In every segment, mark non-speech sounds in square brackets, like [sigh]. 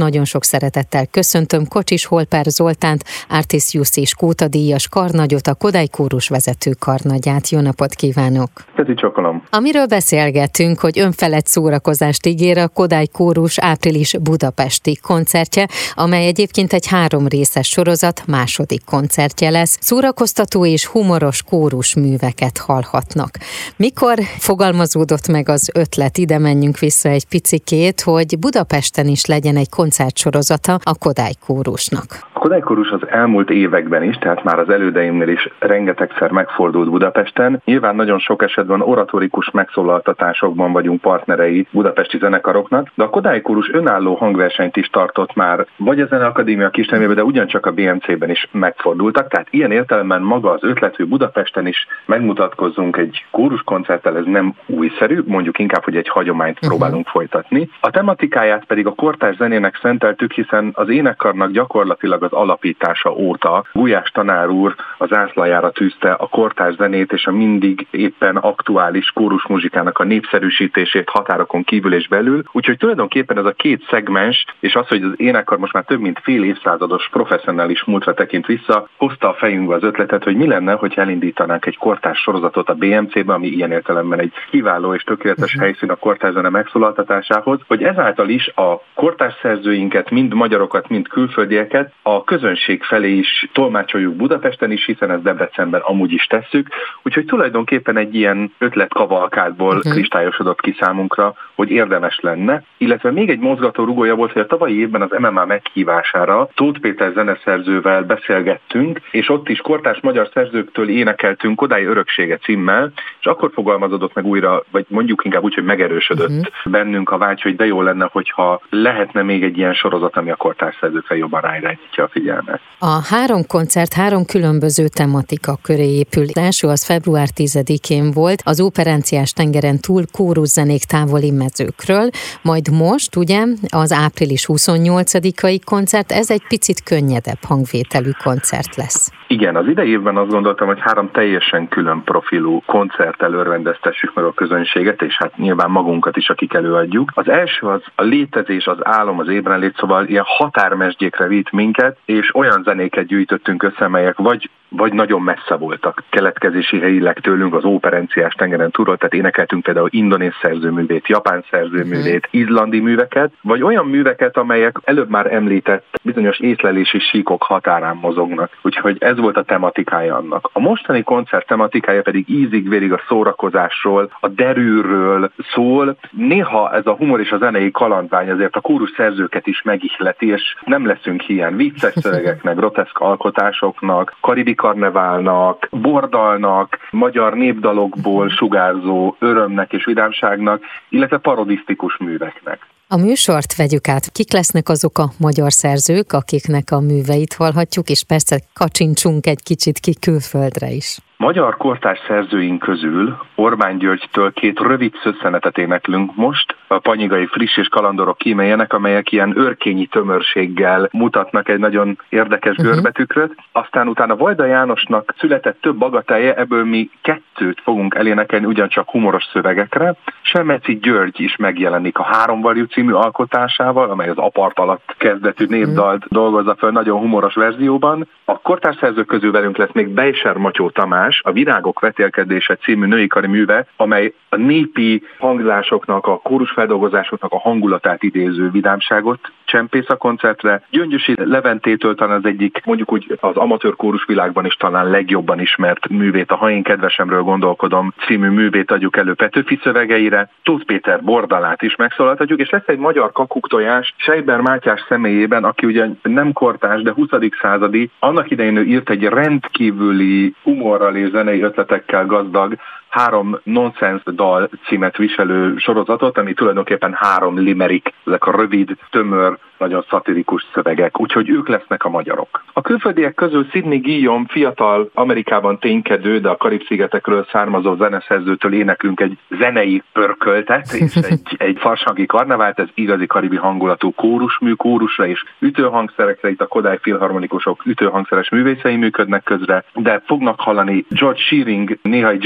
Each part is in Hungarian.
nagyon sok szeretettel köszöntöm Kocsis Holper Zoltánt, Artis és Kóta díjas karnagyot, a Kodály Kórus vezető karnagyát. Jó napot kívánok! Kezi csokolom! Amiről beszélgetünk, hogy önfelett szórakozást ígér a Kodály Kórus április budapesti koncertje, amely egyébként egy három részes sorozat második koncertje lesz. Szórakoztató és humoros kórus műveket hallhatnak. Mikor fogalmazódott meg az ötlet, ide menjünk vissza egy picikét, hogy Budapesten is legyen egy koncertsorozata a Kodály Kórusnak. A Kodály Kórus az elmúlt években is, tehát már az elődeimnél is rengetegszer megfordult Budapesten. Nyilván nagyon sok esetben oratorikus megszólaltatásokban vagyunk partnerei budapesti zenekaroknak, de a Kodály Kórus önálló hangversenyt is tartott már, vagy a Zeneakadémia kisnemében, de ugyancsak a BMC-ben is megfordultak. Tehát ilyen értelemben maga az ötlet, hogy Budapesten is megmutatkozzunk egy kóruskoncerttel, ez nem újszerű, mondjuk inkább, hogy egy hagyományt uh-huh. próbálunk folytatni. A tematikáját pedig a kortárs zenének szenteltük, hiszen az énekkarnak gyakorlatilag az alapítása óta Gulyás tanár úr az ászlajára tűzte a kortárs zenét és a mindig éppen aktuális kórusmuzsikának a népszerűsítését határokon kívül és belül. Úgyhogy tulajdonképpen ez a két szegmens, és az, hogy az énekkar most már több mint fél évszázados professzionális múltra tekint vissza, hozta a fejünkbe az ötletet, hogy mi lenne, hogy elindítanánk egy kortárs sorozatot a BMC-be, ami ilyen értelemben egy kiváló és tökéletes uh-huh. helyszín a kortárs zene megszólaltatásához, hogy ezáltal is a kortárs szerzőinket, mind magyarokat, mind külföldieket a közönség felé is tolmácsoljuk Budapesten is, hiszen ezt Debrecenben amúgy is tesszük. Úgyhogy tulajdonképpen egy ilyen ötletkavalkádból uh-huh. kristályosodott ki számunkra, hogy érdemes lenne. Illetve még egy mozgató rugója volt, hogy a tavalyi évben az MMA meghívására Tóth Péter zeneszerzővel beszélgettünk, és ott is kortárs magyar szerzőktől énekeltünk Kodály öröksége címmel, és akkor fogalmazódott meg újra, vagy mondjuk inkább úgy, hogy megerősödött uh-huh. bennünk a vágy, hogy de jó lenne, hogyha lehetne még egy ilyen sorozat, ami a kortárs szerzőkre jobban ráirányítja a figyelmet. A három koncert három különböző tematika köré épül. Az első az február 10-én volt, az operenciás tengeren túl kóruszenék távoli mezőkről, majd most ugye az április 28-ai koncert, ez egy picit könnyedebb hangvételű koncert lesz. Igen, az idei évben azt gondoltam, hogy három teljesen külön profilú koncerttel örvendeztessük meg a közönséget, és hát nyilván magunkat is, akik előadjuk. Az első az a létezés, az álom, az ébrenlét, szóval ilyen határmesdjékre vitt minket, és olyan zenéket gyűjtöttünk össze, melyek vagy vagy nagyon messze voltak keletkezési helyileg tőlünk az óperenciás tengeren túlról, tehát énekeltünk például indonéz szerzőművét, japán szerzőművét, uh-huh. izlandi műveket, vagy olyan műveket, amelyek előbb már említett bizonyos észlelési síkok határán mozognak. Úgyhogy ez volt a tematikája annak. A mostani koncert tematikája pedig ízig-vérig a szórakozásról, a derűről szól. Néha ez a humor és a zenei kalandvány azért a kórus szerzőket is megihleti, és nem leszünk ilyen vicces [laughs] szövegeknek, groteszk alkotásoknak, karibi karneválnak, bordalnak, magyar népdalokból sugárzó örömnek és vidámságnak, illetve parodisztikus műveknek. A műsort vegyük át. Kik lesznek azok a magyar szerzők, akiknek a műveit hallhatjuk, és persze kacsincsunk egy kicsit ki külföldre is. Magyar kortárs szerzőink közül Orbán Györgytől két rövid szösszenetet éneklünk most, a Panyigai friss és kalandorok kíméljenek, amelyek ilyen örkényi tömörséggel mutatnak egy nagyon érdekes uh-huh. görbetükröt. Aztán utána Vajda Jánosnak született több bagatelje, ebből mi kettőt fogunk elénekelni ugyancsak humoros szövegekre. Semeci György is megjelenik a Háromvarjú című alkotásával, amely az apart alatt kezdetű mhm. népdalt dolgozza fel nagyon humoros verzióban. A kortárs szerzők közül velünk lesz még Beiser Matyó Tamás, András a Virágok vetélkedése című női kari műve, amely a népi hangzásoknak, a kórusfeldolgozásoknak a hangulatát idéző vidámságot csempész a koncertre. Gyöngyösi Leventétől talán az egyik, mondjuk úgy az amatőr kórusvilágban is talán legjobban ismert művét, a Ha én kedvesemről gondolkodom című művét adjuk elő Petőfi szövegeire. Tóth Péter bordalát is megszólaltatjuk, és lesz egy magyar kakuktojás Sejber Mátyás személyében, aki ugye nem kortás, de 20. századi, annak idején ő írt egy rendkívüli humorral és zenei ötletekkel gazdag három nonsense dal címet viselő sorozatot, ami tulajdonképpen három limerik, ezek a rövid, tömör, nagyon szatirikus szövegek, úgyhogy ők lesznek a magyarok. A külföldiek közül Sidney Guillaume fiatal Amerikában ténykedő, de a Karib-szigetekről származó zeneszerzőtől éneklünk egy zenei pörköltet és [laughs] egy, egy farsangi karnevált, ez igazi karibi hangulatú kórusmű, kórusra és ütőhangszerekre, itt a Kodály filharmonikusok ütőhangszeres művészei működnek közre, de fognak hallani George Shearing néha egy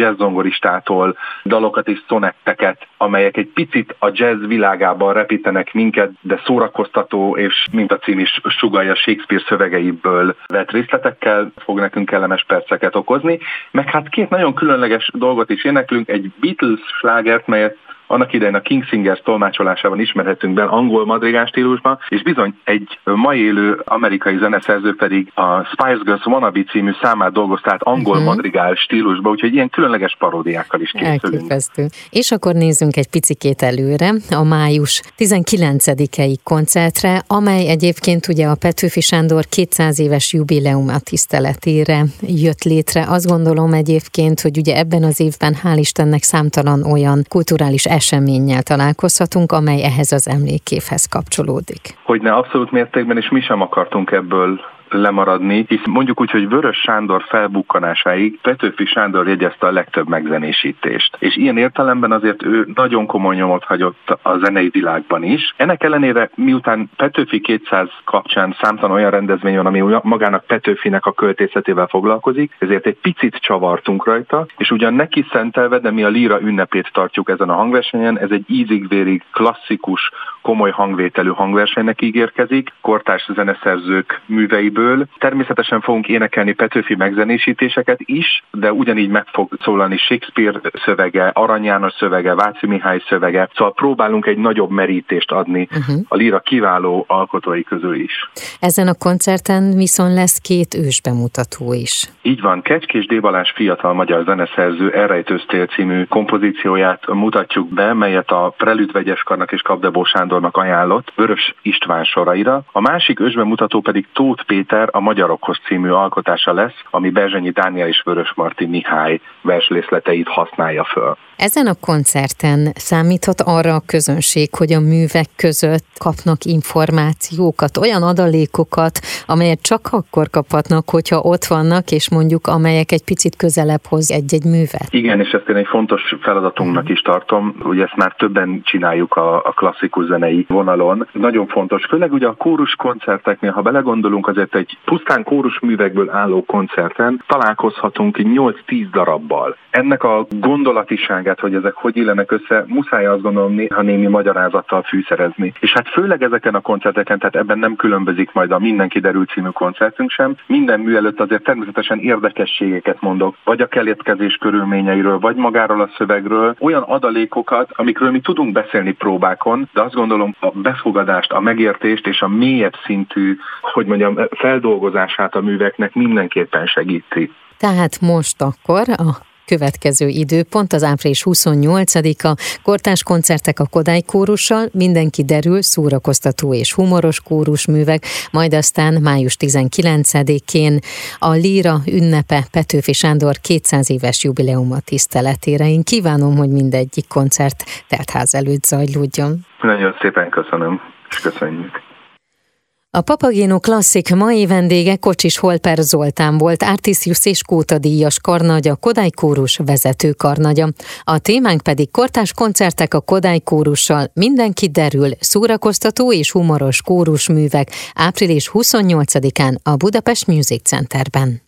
zongoristától dalokat és szonetteket, amelyek egy picit a jazz világában repítenek minket, de szórakoztató, és mint a cím is sugalja Shakespeare szövegeiből vett részletekkel fog nekünk kellemes perceket okozni, meg hát két nagyon különleges dolgot is éneklünk, egy Beatles slágert, melyet annak idején a King Singers tolmácsolásában ismerhetünk be angol madrigás stílusban, és bizony egy mai élő amerikai zeneszerző pedig a Spice Girls Wannabe című számát dolgozta át angol uh-huh. madrigál stílusba, úgyhogy ilyen különleges paródiákkal is készülünk. Elképesztő. És akkor nézzünk egy picikét előre a május 19-i koncertre, amely egyébként ugye a Petőfi Sándor 200 éves jubileuma tiszteletére jött létre. Azt gondolom egyébként, hogy ugye ebben az évben hál' Istennek számtalan olyan kulturális eseménnyel találkozhatunk, amely ehhez az emlékévhez kapcsolódik. Hogy ne abszolút mértékben, és mi sem akartunk ebből lemaradni, hisz mondjuk úgy, hogy Vörös Sándor felbukkanásáig Petőfi Sándor jegyezte a legtöbb megzenésítést. És ilyen értelemben azért ő nagyon komoly nyomot hagyott a zenei világban is. Ennek ellenére, miután Petőfi 200 kapcsán számtalan olyan rendezvény van, ami magának Petőfinek a költészetével foglalkozik, ezért egy picit csavartunk rajta, és ugyan neki szentelve, de mi a líra ünnepét tartjuk ezen a hangversenyen, ez egy ízig-vérig klasszikus, komoly hangvételű hangversenynek ígérkezik, kortárs zeneszerzők műveiből. Természetesen fogunk énekelni Petőfi megzenésítéseket is, de ugyanígy meg fog szólalni Shakespeare szövege, Arany János szövege, Váci Mihály szövege, szóval próbálunk egy nagyobb merítést adni uh-huh. a líra kiváló alkotói közül is. Ezen a koncerten viszont lesz két ősbemutató is. Így van, Kecskés Débalás fiatal magyar zeneszerző Elrejtőztél című kompozícióját mutatjuk be, melyet a Prelüt Vegyeskarnak és Kapdebó Sándornak ajánlott Vörös István soraira. A másik ősbemutató pedig Tóth Péter a Magyarokhoz című alkotása lesz, ami Berzsenyi Dániel és Vörös Marti Mihály verslészleteit használja föl. Ezen a koncerten számíthat arra a közönség, hogy a művek között kapnak információkat, olyan adalékokat, amelyet csak akkor kaphatnak, hogyha ott vannak, és mondjuk amelyek egy picit közelebb hoz egy-egy művet. Igen, és ezt én egy fontos feladatunknak is tartom, ugye ezt már többen csináljuk a, a klasszikus zenei vonalon. Nagyon fontos, főleg ugye a kórus koncerteknél, ha belegondolunk, azért egy pusztán kórus művekből álló koncerten találkozhatunk 8-10 darabbal. Ennek a gondolatiságát, hogy ezek hogy illenek össze, muszáj azt gondolom néha némi magyarázattal fűszerezni. És hát főleg ezeken a koncerteken, tehát ebben nem különbözik majd a Mindenki derül című koncertünk sem. Minden mű előtt azért természetesen érdekességeket mondok, vagy a keletkezés körülményeiről, vagy magáról a szövegről, olyan adalékokat, amikről mi tudunk beszélni próbákon, de azt gondolom a befogadást, a megértést és a mélyebb szintű, hogy mondjam, feldolgozását a műveknek mindenképpen segíti. Tehát most akkor a következő időpont az április 28-a, kortás koncertek a Kodály kórussal, mindenki derül, szórakoztató és humoros kórusművek, majd aztán május 19-én a Líra ünnepe Petőfi Sándor 200 éves jubileuma tiszteletére. Én kívánom, hogy mindegyik koncert teltház előtt zajlódjon. Nagyon szépen köszönöm, és köszönjük. A Papagéno Klasszik mai vendége Kocsis Holper Zoltán volt, Artisius és Kóta díjas karnagya, Kodály Kórus vezető karnagya. A témánk pedig kortás koncertek a Kodály Kórussal, mindenki derül, szórakoztató és humoros kórusművek április 28-án a Budapest Music Centerben.